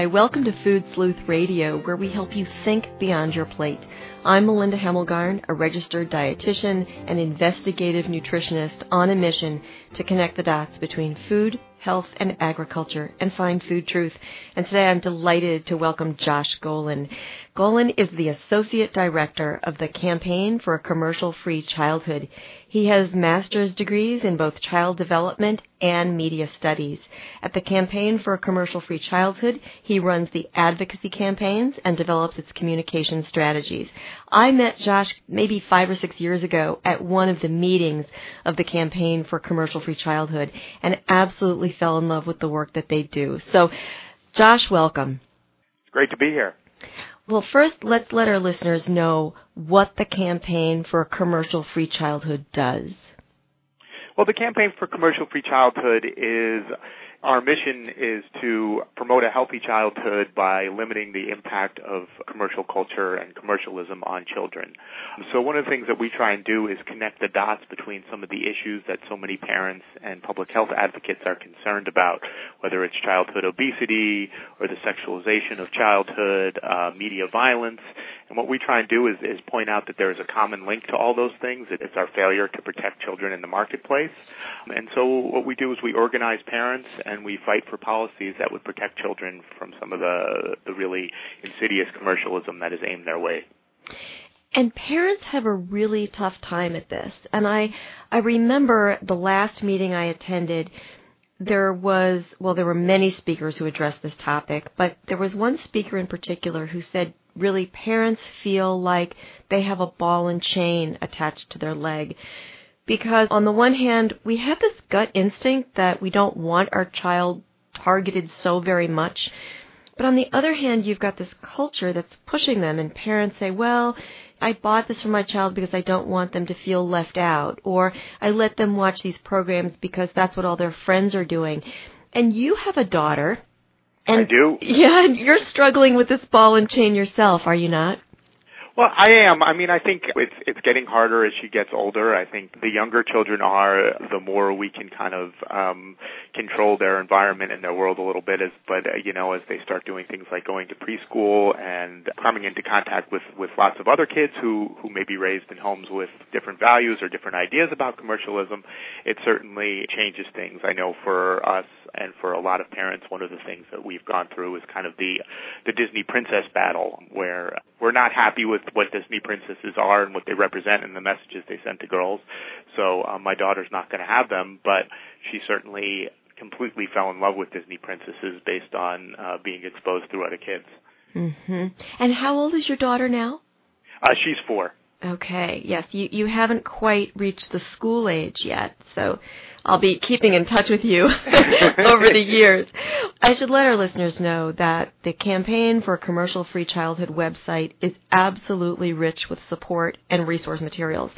Hi, welcome to Food Sleuth Radio, where we help you think beyond your plate. I'm Melinda Hemmelgarn, a registered dietitian and investigative nutritionist on a mission to connect the dots between food, health, and agriculture and find food truth. And today I'm delighted to welcome Josh Golin. Golin is the Associate Director of the Campaign for a Commercial Free Childhood. He has master's degrees in both child development and media studies. At the Campaign for a Commercial Free Childhood, he runs the advocacy campaigns and develops its communication strategies. I met Josh maybe five or six years ago at one of the meetings of the Campaign for Commercial Free Childhood and absolutely fell in love with the work that they do. So, Josh, welcome. It's great to be here. Well, first, let's let our listeners know what the Campaign for Commercial Free Childhood does. Well, the Campaign for Commercial Free Childhood is our mission is to promote a healthy childhood by limiting the impact of commercial culture and commercialism on children. So one of the things that we try and do is connect the dots between some of the issues that so many parents and public health advocates are concerned about, whether it's childhood obesity or the sexualization of childhood, uh, media violence, and what we try and do is, is point out that there is a common link to all those things. It's our failure to protect children in the marketplace. And so what we do is we organize parents and we fight for policies that would protect children from some of the, the really insidious commercialism that is aimed their way. And parents have a really tough time at this. And I, I remember the last meeting I attended, there was, well, there were many speakers who addressed this topic, but there was one speaker in particular who said really parents feel like they have a ball and chain attached to their leg. Because on the one hand, we have this gut instinct that we don't want our child targeted so very much. But on the other hand, you've got this culture that's pushing them, and parents say, well, I bought this for my child because I don't want them to feel left out, or I let them watch these programs because that's what all their friends are doing. And you have a daughter and I do. Yeah, you're struggling with this ball and chain yourself, are you not? Well, I am. I mean, I think it's it's getting harder as she gets older. I think the younger children are, the more we can kind of um control their environment and their world a little bit. As but uh, you know, as they start doing things like going to preschool and coming into contact with with lots of other kids who who may be raised in homes with different values or different ideas about commercialism, it certainly changes things. I know for us and for a lot of parents, one of the things that we've gone through is kind of the the Disney princess battle, where we're not happy with what Disney princesses are and what they represent and the messages they send to girls. So um, my daughter's not going to have them, but she certainly completely fell in love with Disney princesses based on uh, being exposed through other kids. hmm And how old is your daughter now? Uh, she's four. Okay. Yes, you you haven't quite reached the school age yet, so I'll be keeping in touch with you over the years. I should let our listeners know that the campaign for a commercial free childhood website is absolutely rich with support and resource materials.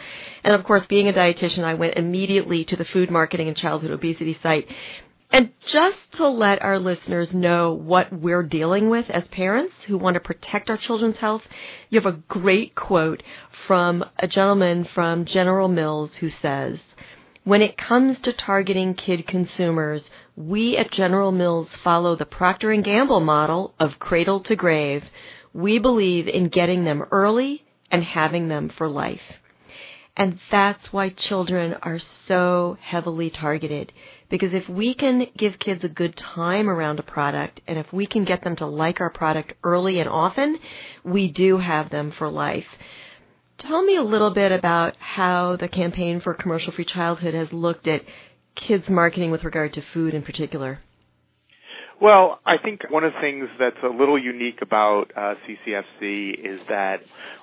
And of course, being a dietitian, I went immediately to the food marketing and childhood obesity site and just to let our listeners know what we're dealing with as parents who want to protect our children's health, you have a great quote from a gentleman from General Mills who says, when it comes to targeting kid consumers, we at General Mills follow the Procter & Gamble model of cradle to grave. We believe in getting them early and having them for life. And that's why children are so heavily targeted. Because if we can give kids a good time around a product, and if we can get them to like our product early and often, we do have them for life. Tell me a little bit about how the campaign for commercial free childhood has looked at kids marketing with regard to food in particular. Well, I think one of the things that's a little unique about uh, CCFC is that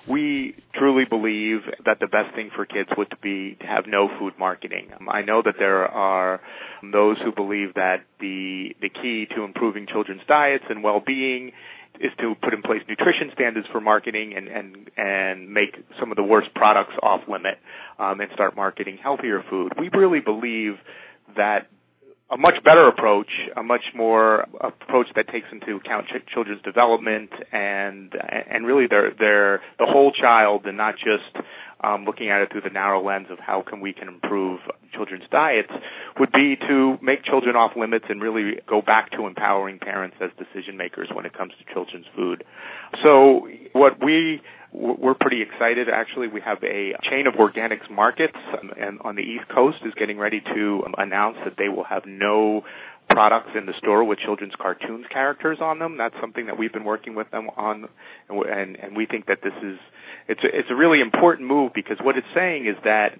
we truly believe that the best thing for kids would be to have no food marketing. Um, I know that there are those who believe that the the key to improving children's diets and well-being is to put in place nutrition standards for marketing and and and make some of the worst products off limit um, and start marketing healthier food. We really believe that a much better approach, a much more approach that takes into account ch- children's development and and really their their the whole child and not just um, looking at it through the narrow lens of how can we can improve children's diets would be to make children off limits and really go back to empowering parents as decision makers when it comes to children's food. So what we we're pretty excited. Actually, we have a chain of organics markets um, and on the East Coast is getting ready to um, announce that they will have no products in the store with children's cartoons characters on them. That's something that we've been working with them on, and and we think that this is it's a, it's a really important move because what it's saying is that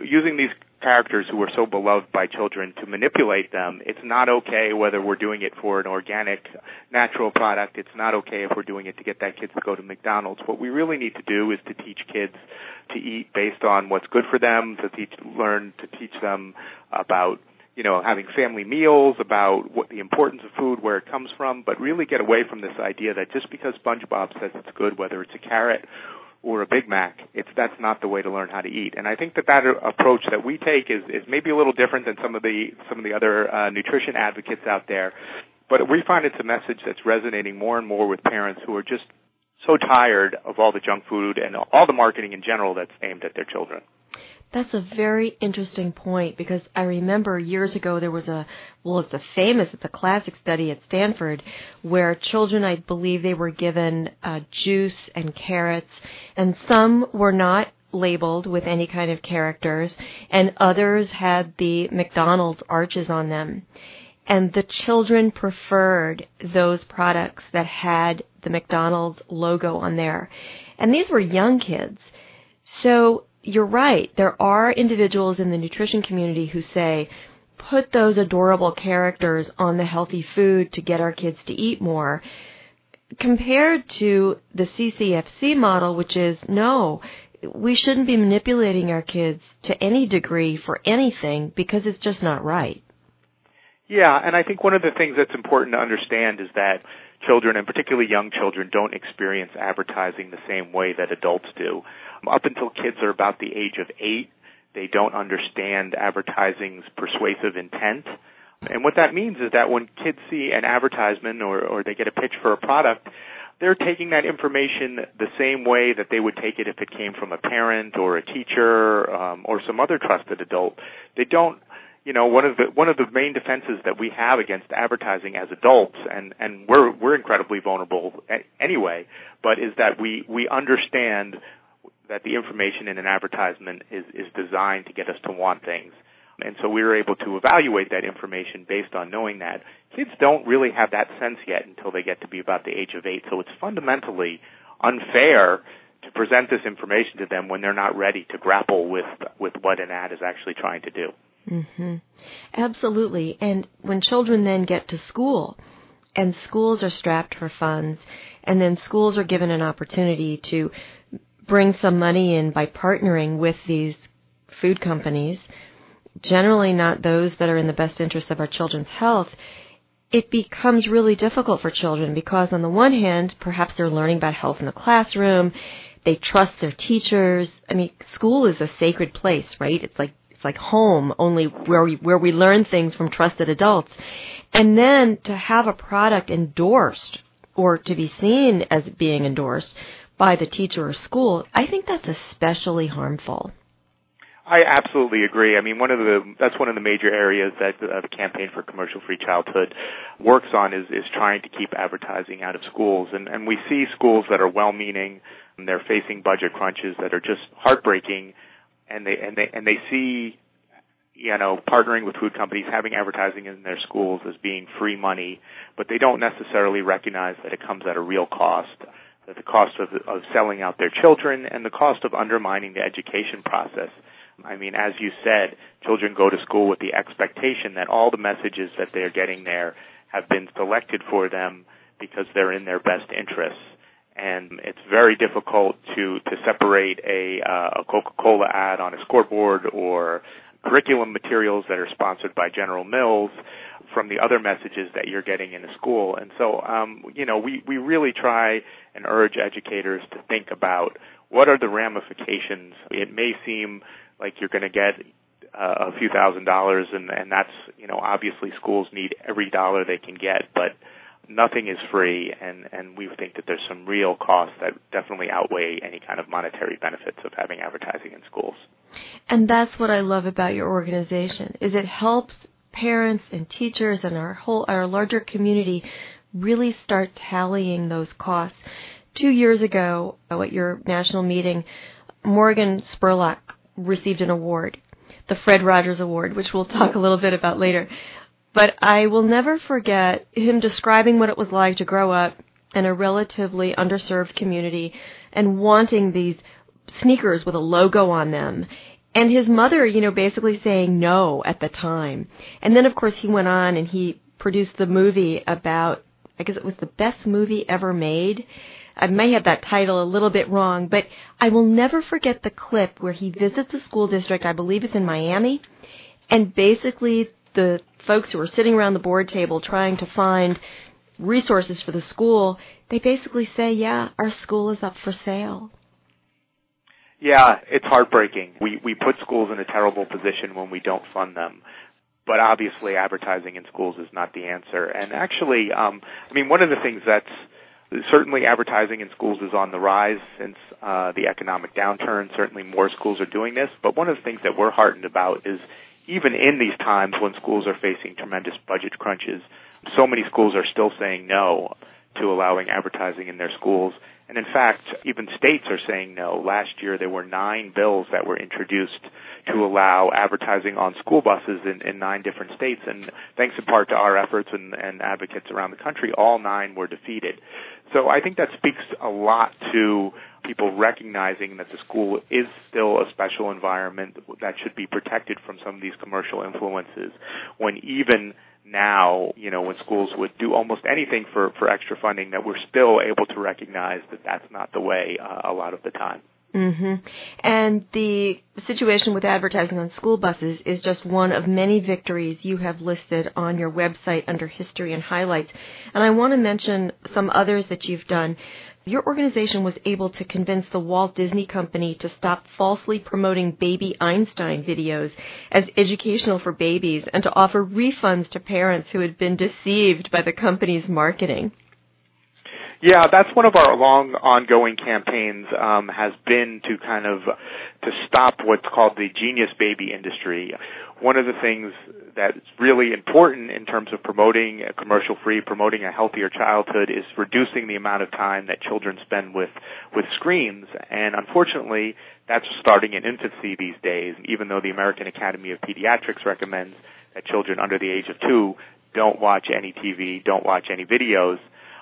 using these characters who are so beloved by children to manipulate them, it's not okay whether we're doing it for an organic, natural product. It's not okay if we're doing it to get that kid to go to McDonald's. What we really need to do is to teach kids to eat based on what's good for them, to teach, learn to teach them about you know, having family meals, about what the importance of food, where it comes from, but really get away from this idea that just because SpongeBob says it's good, whether it's a carrot or a Big Mac. It's that's not the way to learn how to eat. And I think that that approach that we take is is maybe a little different than some of the some of the other uh, nutrition advocates out there. But we find it's a message that's resonating more and more with parents who are just so tired of all the junk food and all the marketing in general that's aimed at their children. That's a very interesting point because I remember years ago there was a, well, it's a famous, it's a classic study at Stanford where children, I believe they were given uh, juice and carrots, and some were not labeled with any kind of characters, and others had the McDonald's arches on them. And the children preferred those products that had the McDonald's logo on there. And these were young kids. So you're right. There are individuals in the nutrition community who say, put those adorable characters on the healthy food to get our kids to eat more. Compared to the CCFC model, which is no, we shouldn't be manipulating our kids to any degree for anything because it's just not right. Yeah, and I think one of the things that's important to understand is that children, and particularly young children, don't experience advertising the same way that adults do. Up until kids are about the age of eight, they don't understand advertising's persuasive intent. And what that means is that when kids see an advertisement or, or they get a pitch for a product, they're taking that information the same way that they would take it if it came from a parent or a teacher um, or some other trusted adult. They don't you know one of the one of the main defenses that we have against advertising as adults and and we're we're incredibly vulnerable anyway but is that we we understand that the information in an advertisement is is designed to get us to want things and so we were able to evaluate that information based on knowing that kids don't really have that sense yet until they get to be about the age of 8 so it's fundamentally unfair to present this information to them when they're not ready to grapple with with what an ad is actually trying to do Mhm. Absolutely. And when children then get to school and schools are strapped for funds and then schools are given an opportunity to bring some money in by partnering with these food companies, generally not those that are in the best interest of our children's health, it becomes really difficult for children because on the one hand, perhaps they're learning about health in the classroom, they trust their teachers. I mean, school is a sacred place, right? It's like like home, only where we, where we learn things from trusted adults. And then to have a product endorsed or to be seen as being endorsed by the teacher or school, I think that's especially harmful. I absolutely agree. I mean, one of the that's one of the major areas that uh, the campaign for commercial free childhood works on is is trying to keep advertising out of schools, and and we see schools that are well-meaning, and they're facing budget crunches that are just heartbreaking and they and they and they see you know partnering with food companies having advertising in their schools as being free money but they don't necessarily recognize that it comes at a real cost the cost of of selling out their children and the cost of undermining the education process I mean, as you said, children go to school with the expectation that all the messages that they're getting there have been selected for them because they're in their best interests. And it's very difficult to, to separate a, uh, a Coca-Cola ad on a scoreboard or curriculum materials that are sponsored by General Mills from the other messages that you're getting in a school. And so, um, you know, we, we really try and urge educators to think about what are the ramifications. It may seem like you're going to get uh, a few thousand dollars, and, and that's, you know, obviously schools need every dollar they can get, but nothing is free, and, and we think that there's some real costs that definitely outweigh any kind of monetary benefits of having advertising in schools. And that's what I love about your organization is it helps parents and teachers and our whole our larger community really start tallying those costs. Two years ago, at your national meeting, Morgan Spurlock received an award, the Fred Rogers Award, which we'll talk a little bit about later. But I will never forget him describing what it was like to grow up in a relatively underserved community and wanting these sneakers with a logo on them. And his mother, you know, basically saying no at the time. And then, of course, he went on and he produced the movie about, I guess it was the best movie ever made. I may have that title a little bit wrong, but I will never forget the clip where he visits a school district, I believe it's in Miami, and basically the folks who are sitting around the board table trying to find resources for the school, they basically say, yeah, our school is up for sale. Yeah, it's heartbreaking. We we put schools in a terrible position when we don't fund them. But obviously advertising in schools is not the answer. And actually, um I mean one of the things that's certainly advertising in schools is on the rise since uh, the economic downturn. Certainly more schools are doing this. But one of the things that we're heartened about is even in these times when schools are facing tremendous budget crunches, so many schools are still saying no to allowing advertising in their schools. And in fact, even states are saying no. Last year there were nine bills that were introduced to allow advertising on school buses in, in nine different states. And thanks in part to our efforts and, and advocates around the country, all nine were defeated. So I think that speaks a lot to people recognizing that the school is still a special environment that should be protected from some of these commercial influences when even now, you know, when schools would do almost anything for, for extra funding, that we're still able to recognize that that's not the way uh, a lot of the time. Mm-hmm. And the situation with advertising on school buses is just one of many victories you have listed on your website under history and highlights. And I want to mention some others that you've done. Your organization was able to convince the Walt Disney Company to stop falsely promoting baby Einstein videos as educational for babies and to offer refunds to parents who had been deceived by the company's marketing. Yeah, that's one of our long ongoing campaigns um, has been to kind of to stop what's called the genius baby industry. One of the things that's really important in terms of promoting a commercial free, promoting a healthier childhood is reducing the amount of time that children spend with with screens. And unfortunately, that's starting in infancy these days. Even though the American Academy of Pediatrics recommends that children under the age of two don't watch any TV, don't watch any videos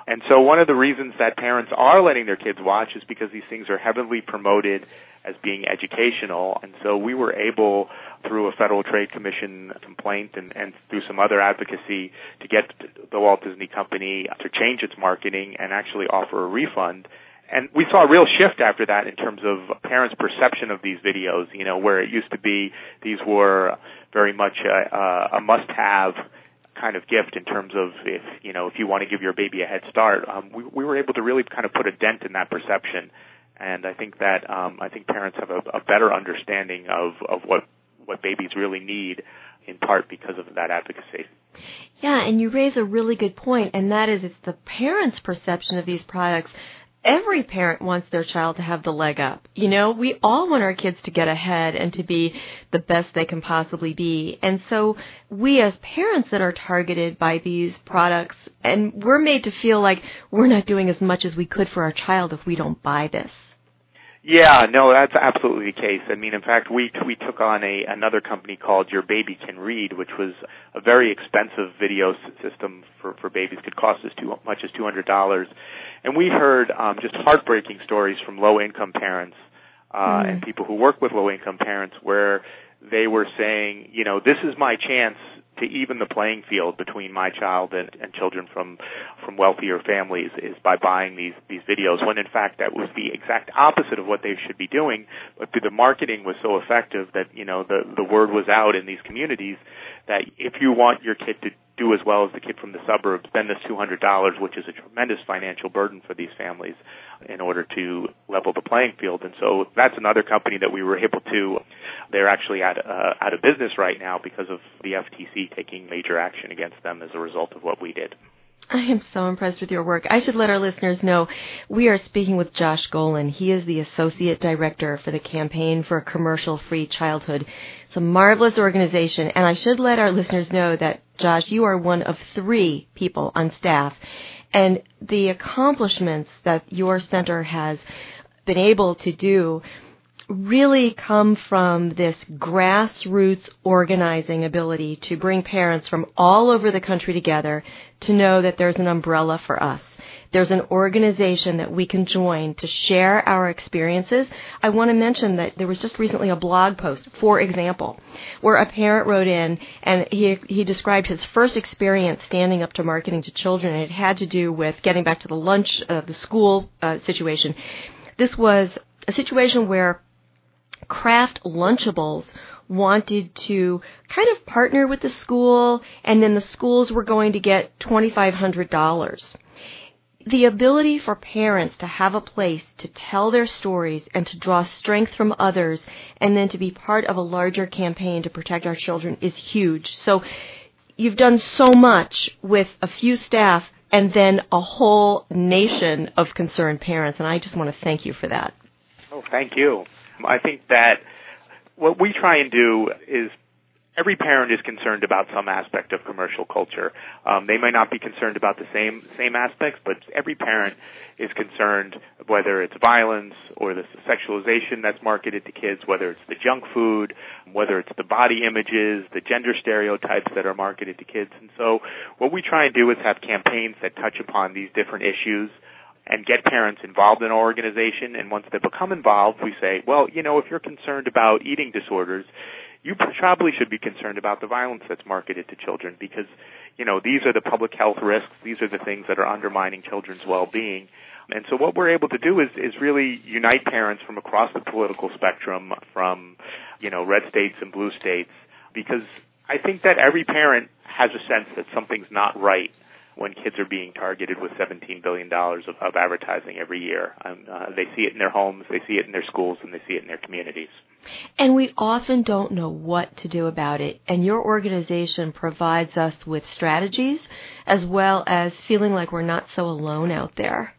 and so one of the reasons that parents are letting their kids watch is because these things are heavily promoted as being educational. And so we were able, through a Federal Trade Commission complaint and, and through some other advocacy, to get the Walt Disney Company to change its marketing and actually offer a refund. And we saw a real shift after that in terms of parents' perception of these videos, you know, where it used to be these were very much a, a must-have kind of gift in terms of if you know if you want to give your baby a head start. Um, we, we were able to really kind of put a dent in that perception, and I think that um, I think parents have a, a better understanding of of what what babies really need, in part because of that advocacy. Yeah, and you raise a really good point, and that is it's the parents' perception of these products every parent wants their child to have the leg up. You know, we all want our kids to get ahead and to be the best they can possibly be. And so we as parents that are targeted by these products and we're made to feel like we're not doing as much as we could for our child if we don't buy this. Yeah, no, that's absolutely the case. I mean, in fact, we we took on a another company called Your Baby Can Read, which was a very expensive video system for for babies. Could cost as too much as two hundred dollars, and we heard um, just heartbreaking stories from low income parents uh, mm. and people who work with low income parents where they were saying, you know, this is my chance to even the playing field between my child and, and children from from wealthier families is by buying these these videos when in fact that was the exact opposite of what they should be doing but the marketing was so effective that you know the the word was out in these communities that if you want your kid to do as well as the kid from the suburbs, spend this $200, which is a tremendous financial burden for these families in order to level the playing field. And so that's another company that we were able to, they're actually out, uh, out of business right now because of the FTC taking major action against them as a result of what we did. I am so impressed with your work. I should let our listeners know we are speaking with Josh Golin. He is the Associate Director for the Campaign for a Commercial Free Childhood. It's a marvelous organization, and I should let our listeners know that, Josh, you are one of three people on staff, and the accomplishments that your center has been able to do really come from this grassroots organizing ability to bring parents from all over the country together to know that there's an umbrella for us. There's an organization that we can join to share our experiences. I want to mention that there was just recently a blog post, for example, where a parent wrote in and he, he described his first experience standing up to marketing to children it had to do with getting back to the lunch, uh, the school uh, situation. This was a situation where Kraft Lunchables wanted to kind of partner with the school, and then the schools were going to get $2,500. The ability for parents to have a place to tell their stories and to draw strength from others and then to be part of a larger campaign to protect our children is huge. So you've done so much with a few staff and then a whole nation of concerned parents, and I just want to thank you for that. Oh, thank you. I think that what we try and do is every parent is concerned about some aspect of commercial culture. Um, they might not be concerned about the same same aspects, but every parent is concerned whether it's violence or the sexualization that's marketed to kids, whether it's the junk food, whether it's the body images, the gender stereotypes that are marketed to kids. And so, what we try and do is have campaigns that touch upon these different issues and get parents involved in our organization. And once they become involved, we say, well, you know, if you're concerned about eating disorders, you probably should be concerned about the violence that's marketed to children because, you know, these are the public health risks. These are the things that are undermining children's well-being. And so what we're able to do is, is really unite parents from across the political spectrum, from, you know, red states and blue states, because I think that every parent has a sense that something's not right when kids are being targeted with $17 billion of, of advertising every year. Um, uh, they see it in their homes, they see it in their schools, and they see it in their communities. And we often don't know what to do about it. And your organization provides us with strategies as well as feeling like we're not so alone out there.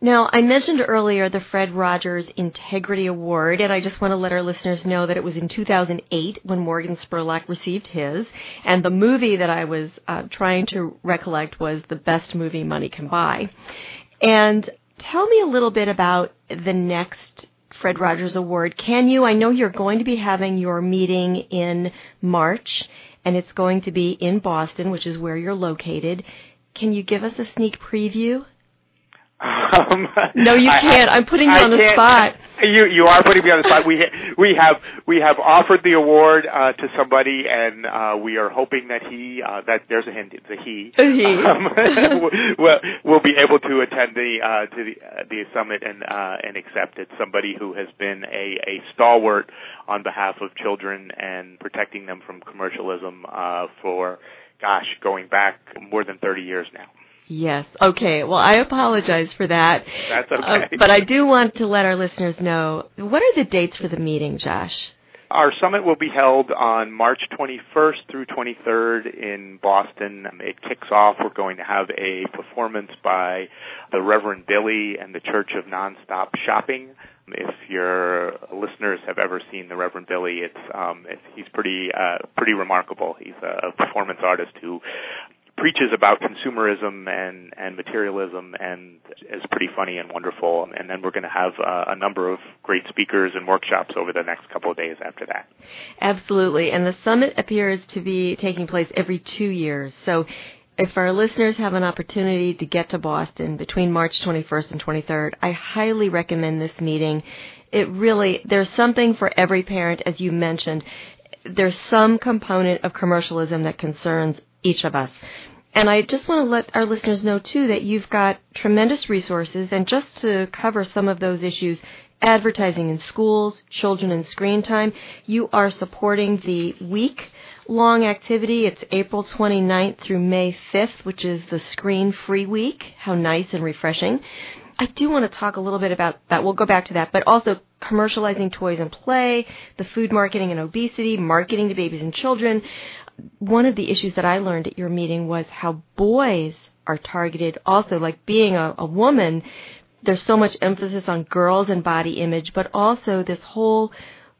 Now, I mentioned earlier the Fred Rogers Integrity Award, and I just want to let our listeners know that it was in 2008 when Morgan Spurlock received his, and the movie that I was uh, trying to recollect was The Best Movie Money Can Buy. And tell me a little bit about the next Fred Rogers Award. Can you? I know you're going to be having your meeting in March, and it's going to be in Boston, which is where you're located. Can you give us a sneak preview? Um, no, you can't. I, am putting you I on the spot. You you are putting me on the spot. We we have we have offered the award uh, to somebody, and uh, we are hoping that he uh, that there's a hint. It's a he. A he. Um, will will be able to attend the uh, to the uh, the summit and uh, and accept it. Somebody who has been a a stalwart on behalf of children and protecting them from commercialism uh, for gosh, going back more than 30 years now. Yes. Okay. Well, I apologize for that. That's okay. Uh, but I do want to let our listeners know what are the dates for the meeting, Josh? Our summit will be held on March 21st through 23rd in Boston. It kicks off. We're going to have a performance by the Reverend Billy and the Church of Nonstop Shopping. If your listeners have ever seen the Reverend Billy, it's, um, it's he's pretty uh, pretty remarkable. He's a performance artist who preaches about consumerism and and materialism and is pretty funny and wonderful. And then we're going to have uh, a number of great speakers and workshops over the next couple of days after that. Absolutely. And the summit appears to be taking place every 2 years. So if our listeners have an opportunity to get to Boston between March 21st and 23rd, I highly recommend this meeting. It really, there's something for every parent, as you mentioned. There's some component of commercialism that concerns each of us. And I just want to let our listeners know too that you've got tremendous resources and just to cover some of those issues, advertising in schools, children and screen time, you are supporting the week long activity. It's April 29th through May 5th, which is the screen free week. How nice and refreshing. I do want to talk a little bit about that. We'll go back to that, but also commercializing toys and play, the food marketing and obesity, marketing to babies and children. One of the issues that I learned at your meeting was how boys are targeted also, like being a, a woman, there's so much emphasis on girls and body image, but also this whole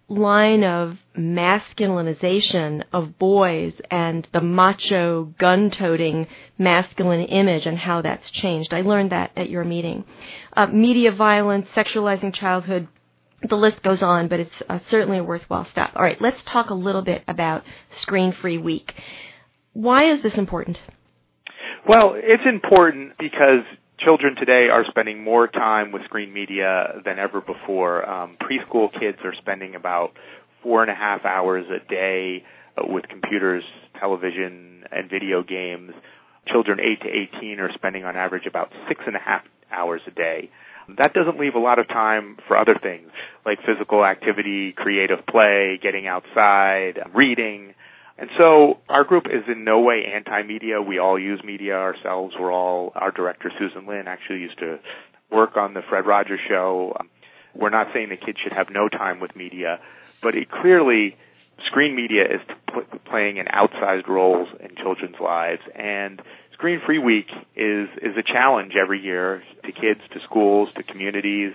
line of masculinization of boys and the macho gun toting masculine image and how that's changed. I learned that at your meeting. Uh, media violence, sexualizing childhood, the list goes on, but it's uh, certainly a worthwhile stop. All right, let's talk a little bit about Screen Free Week. Why is this important? Well, it's important because children today are spending more time with screen media than ever before. Um, preschool kids are spending about four and a half hours a day uh, with computers, television, and video games. Children 8 to 18 are spending on average about six and a half hours a day. That doesn't leave a lot of time for other things like physical activity, creative play, getting outside, reading. And so our group is in no way anti-media. We all use media ourselves. We're all, our director Susan Linn actually used to work on the Fred Rogers show. We're not saying the kids should have no time with media, but it clearly, screen media is pl- playing an outsized role in children's lives and Screen Free Week is is a challenge every year to kids, to schools, to communities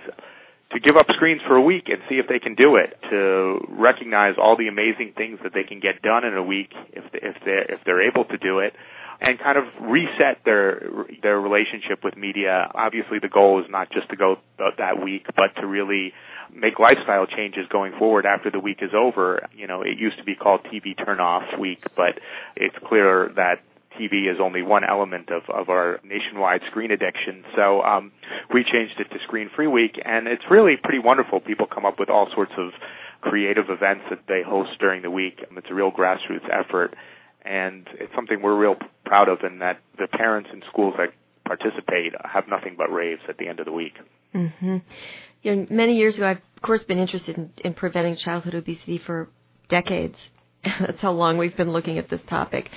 to give up screens for a week and see if they can do it. To recognize all the amazing things that they can get done in a week if they, if they if they're able to do it, and kind of reset their their relationship with media. Obviously, the goal is not just to go that week, but to really make lifestyle changes going forward after the week is over. You know, it used to be called TV turn off week, but it's clear that TV is only one element of, of our nationwide screen addiction. So um, we changed it to Screen Free Week, and it's really pretty wonderful. People come up with all sorts of creative events that they host during the week. It's a real grassroots effort, and it's something we're real proud of, and that the parents and schools that participate have nothing but raves at the end of the week. Mm-hmm. You know, many years ago, I've of course been interested in, in preventing childhood obesity for decades. That's how long we've been looking at this topic.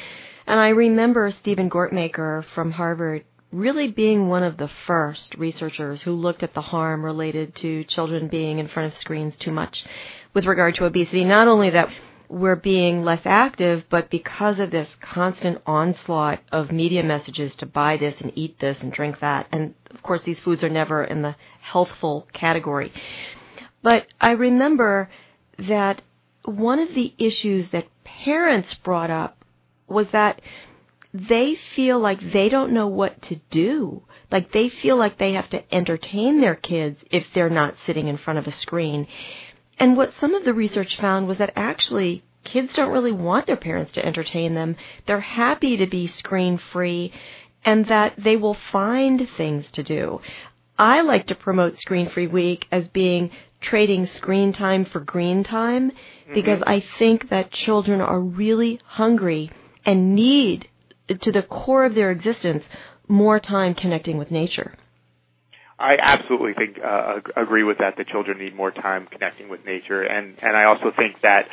And I remember Stephen Gortmaker from Harvard really being one of the first researchers who looked at the harm related to children being in front of screens too much with regard to obesity. Not only that we're being less active, but because of this constant onslaught of media messages to buy this and eat this and drink that. And of course, these foods are never in the healthful category. But I remember that one of the issues that parents brought up was that they feel like they don't know what to do. Like they feel like they have to entertain their kids if they're not sitting in front of a screen. And what some of the research found was that actually kids don't really want their parents to entertain them. They're happy to be screen free and that they will find things to do. I like to promote Screen Free Week as being trading screen time for green time because mm-hmm. I think that children are really hungry and need to the core of their existence more time connecting with nature. I absolutely think uh, agree with that. The children need more time connecting with nature, and and I also think that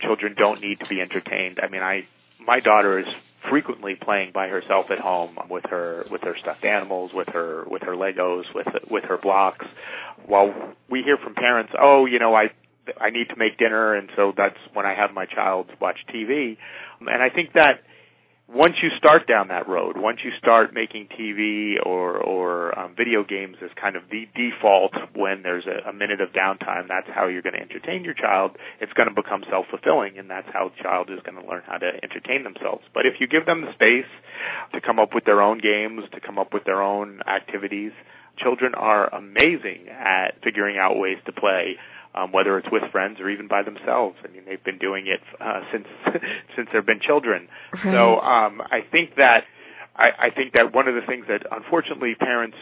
children don't need to be entertained. I mean, I my daughter is frequently playing by herself at home with her with her stuffed animals, with her with her Legos, with with her blocks. While we hear from parents, oh, you know, I I need to make dinner, and so that's when I have my child watch TV. And I think that once you start down that road, once you start making TV or or um, video games as kind of the default when there's a, a minute of downtime, that's how you're going to entertain your child. It's going to become self fulfilling, and that's how the child is going to learn how to entertain themselves. But if you give them the space to come up with their own games, to come up with their own activities, children are amazing at figuring out ways to play um, whether it's with friends or even by themselves. I mean, they've been doing it uh, since since they've been children. Right. So um, I think that I, I think that one of the things that unfortunately parents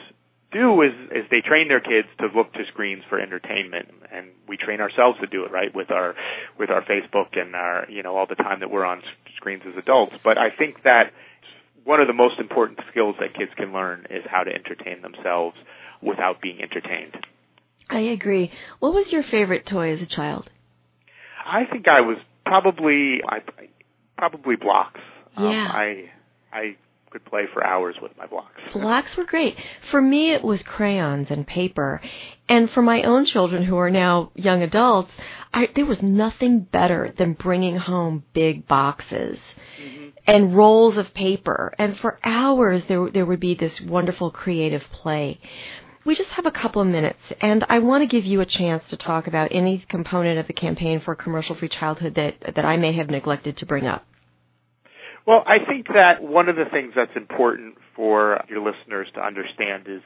do is is they train their kids to look to screens for entertainment and we train ourselves to do it right with our with our Facebook and our you know all the time that we're on screens as adults but I think that one of the most important skills that kids can learn is how to entertain themselves without being entertained. I agree. What was your favorite toy as a child? I think I was probably I probably blocks. Yeah. Um, I I could play for hours with my blocks. Blocks were great. For me, it was crayons and paper. And for my own children who are now young adults, I, there was nothing better than bringing home big boxes. Mm-hmm. And rolls of paper, and for hours there there would be this wonderful creative play. We just have a couple of minutes, and I want to give you a chance to talk about any component of the campaign for commercial-free childhood that that I may have neglected to bring up. Well, I think that one of the things that's important for your listeners to understand is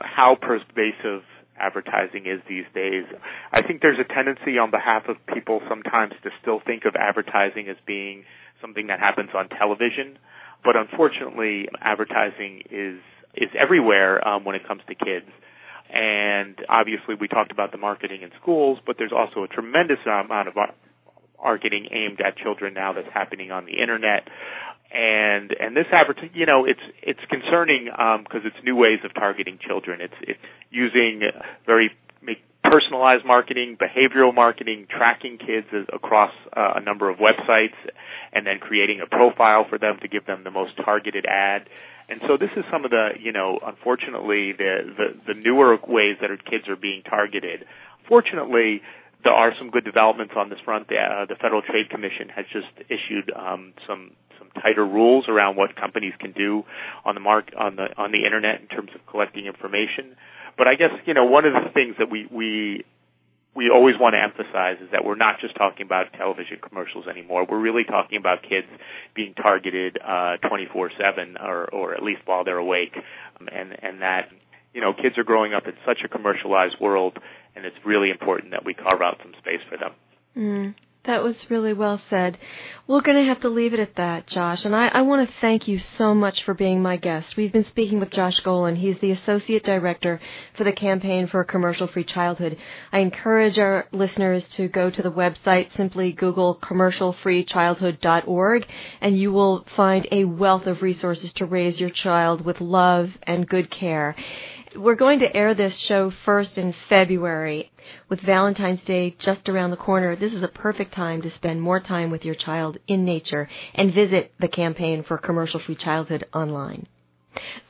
how pervasive advertising is these days. I think there's a tendency on behalf of people sometimes to still think of advertising as being something that happens on television, but unfortunately, advertising is is everywhere um, when it comes to kids. And obviously, we talked about the marketing in schools, but there's also a tremendous amount of marketing aimed at children now that's happening on the internet and and this advertising, you know, it's it's concerning because um, it's new ways of targeting children. It's it's using very personalized marketing, behavioral marketing, tracking kids across uh, a number of websites, and then creating a profile for them to give them the most targeted ad. And so this is some of the, you know, unfortunately, the the, the newer ways that our kids are being targeted. Fortunately, there are some good developments on this front. The, uh, the Federal Trade Commission has just issued um, some some tighter rules around what companies can do on the mark on the on the internet in terms of collecting information. But I guess you know one of the things that we we we always want to emphasize is that we're not just talking about television commercials anymore. We're really talking about kids being targeted uh, 24/7, or or at least while they're awake, um, and and that you know kids are growing up in such a commercialized world and it's really important that we carve out some space for them. Mm. That was really well said. We're going to have to leave it at that, Josh. And I, I, want to thank you so much for being my guest. We've been speaking with Josh Golin. He's the Associate Director for the Campaign for a Commercial Free Childhood. I encourage our listeners to go to the website, simply Google commercialfreechildhood.org, and you will find a wealth of resources to raise your child with love and good care. We're going to air this show first in February with Valentine's Day just around the corner. This is a perfect time to spend more time with your child in nature and visit the campaign for commercial free childhood online.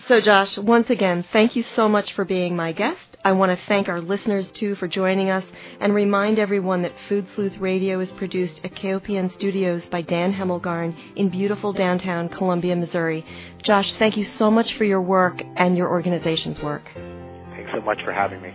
So, Josh, once again, thank you so much for being my guest. I want to thank our listeners, too, for joining us and remind everyone that Food Sleuth Radio is produced at KOPN Studios by Dan Hemmelgarn in beautiful downtown Columbia, Missouri. Josh, thank you so much for your work and your organization's work. Thanks so much for having me.